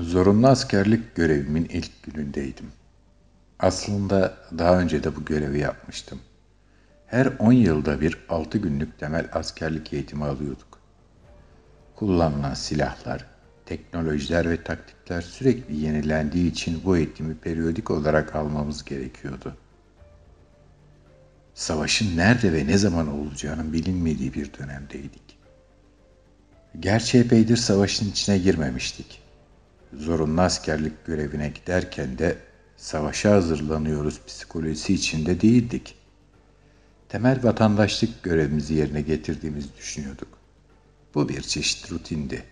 Zorunlu askerlik görevimin ilk günündeydim. Aslında daha önce de bu görevi yapmıştım. Her 10 yılda bir 6 günlük temel askerlik eğitimi alıyorduk. Kullanılan silahlar, teknolojiler ve taktikler sürekli yenilendiği için bu eğitimi periyodik olarak almamız gerekiyordu. Savaşın nerede ve ne zaman olacağının bilinmediği bir dönemdeydik. Gerçi epeydir savaşın içine girmemiştik zorunlu askerlik görevine giderken de savaşa hazırlanıyoruz psikolojisi içinde değildik. Temel vatandaşlık görevimizi yerine getirdiğimizi düşünüyorduk. Bu bir çeşit rutindi.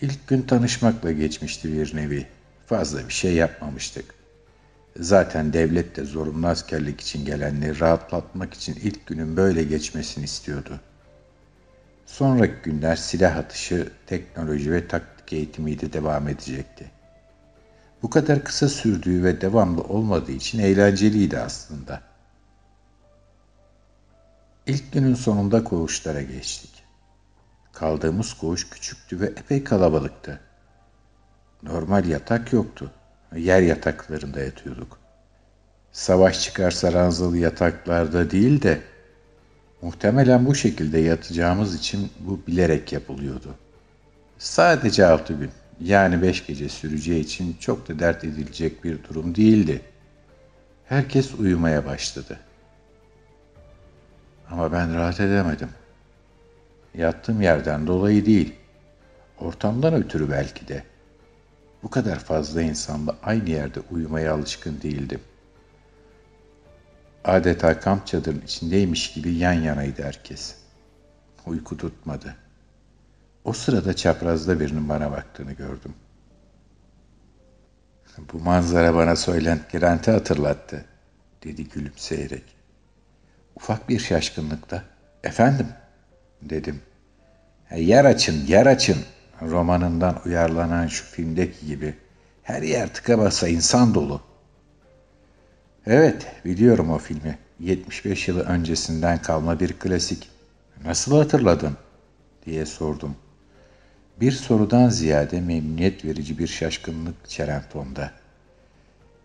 İlk gün tanışmakla geçmişti bir nevi. Fazla bir şey yapmamıştık. Zaten devlet de zorunlu askerlik için gelenleri rahatlatmak için ilk günün böyle geçmesini istiyordu.'' Sonraki günler silah atışı, teknoloji ve taktik eğitimiyle devam edecekti. Bu kadar kısa sürdüğü ve devamlı olmadığı için eğlenceliydi aslında. İlk günün sonunda koğuşlara geçtik. Kaldığımız koğuş küçüktü ve epey kalabalıktı. Normal yatak yoktu. Yer yataklarında yatıyorduk. Savaş çıkarsa ranzalı yataklarda değil de Muhtemelen bu şekilde yatacağımız için bu bilerek yapılıyordu. Sadece altı gün, yani beş gece süreceği için çok da dert edilecek bir durum değildi. Herkes uyumaya başladı. Ama ben rahat edemedim. Yattığım yerden dolayı değil, ortamdan ötürü belki de. Bu kadar fazla insanla aynı yerde uyumaya alışkın değildim. Adeta kamp çadırın içindeymiş gibi yan yanaydı herkes. Uyku tutmadı. O sırada çaprazda birinin bana baktığını gördüm. Bu manzara bana Soylent Grant'i hatırlattı, dedi gülümseyerek. Ufak bir şaşkınlıkta, efendim, dedim. Yer açın, yer açın, romanından uyarlanan şu filmdeki gibi. Her yer tıka basa insan dolu.'' Evet, biliyorum o filmi. 75 yılı öncesinden kalma bir klasik. Nasıl hatırladın? diye sordum. Bir sorudan ziyade memnuniyet verici bir şaşkınlık çeren tonda.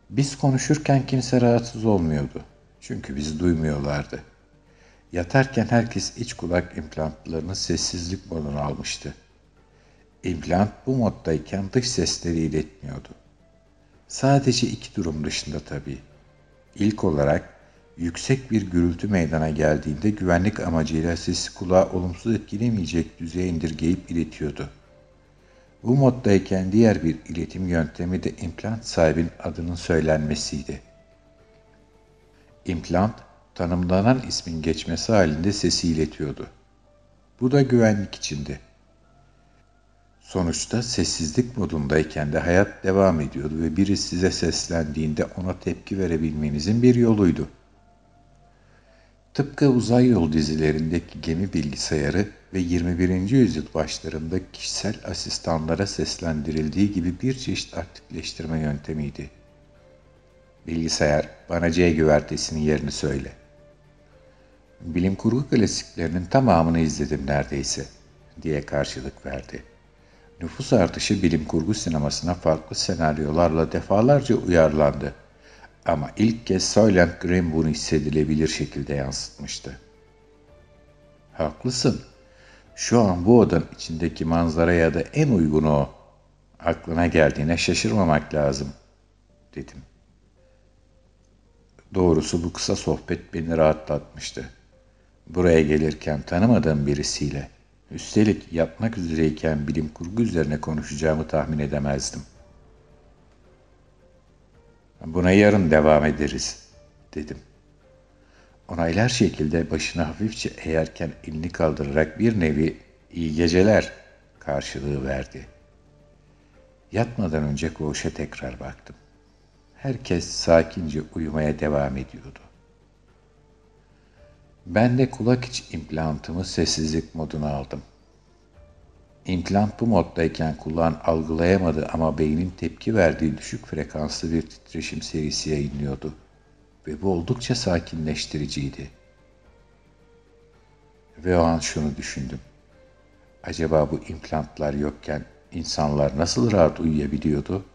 Biz konuşurken kimse rahatsız olmuyordu. Çünkü bizi duymuyorlardı. Yatarken herkes iç kulak implantlarını sessizlik moduna almıştı. İmplant bu moddayken dış sesleri iletmiyordu. Sadece iki durum dışında tabii. İlk olarak yüksek bir gürültü meydana geldiğinde güvenlik amacıyla sesi kulağı olumsuz etkilemeyecek düzeye indirgeyip iletiyordu. Bu moddayken diğer bir iletim yöntemi de implant sahibinin adının söylenmesiydi. Implant, tanımlanan ismin geçmesi halinde sesi iletiyordu. Bu da güvenlik içindi. Sonuçta sessizlik modundayken de hayat devam ediyordu ve biri size seslendiğinde ona tepki verebilmenizin bir yoluydu. Tıpkı uzay yol dizilerindeki gemi bilgisayarı ve 21. yüzyıl başlarında kişisel asistanlara seslendirildiği gibi bir çeşit aktifleştirme yöntemiydi. Bilgisayar, bana C güvertesinin yerini söyle. Bilim kurgu klasiklerinin tamamını izledim neredeyse, diye karşılık verdi.'' Nüfus artışı bilim kurgu sinemasına farklı senaryolarla defalarca uyarlandı. Ama ilk kez Soylent Green bunu hissedilebilir şekilde yansıtmıştı. Haklısın. Şu an bu odanın içindeki manzaraya da en uygunu o. Aklına geldiğine şaşırmamak lazım, dedim. Doğrusu bu kısa sohbet beni rahatlatmıştı. Buraya gelirken tanımadığım birisiyle Üstelik yapmak üzereyken bilim kurgu üzerine konuşacağımı tahmin edemezdim. Buna yarın devam ederiz, dedim. Onaylar şekilde başını hafifçe eğerken elini kaldırarak bir nevi iyi geceler karşılığı verdi. Yatmadan önce koğuşa tekrar baktım. Herkes sakince uyumaya devam ediyordu. Ben de kulak iç implantımı sessizlik moduna aldım. İmplant bu moddayken kulağın algılayamadı ama beynin tepki verdiği düşük frekanslı bir titreşim serisi yayınlıyordu. Ve bu oldukça sakinleştiriciydi. Ve o an şunu düşündüm. Acaba bu implantlar yokken İnsanlar nasıl rahat uyuyabiliyordu?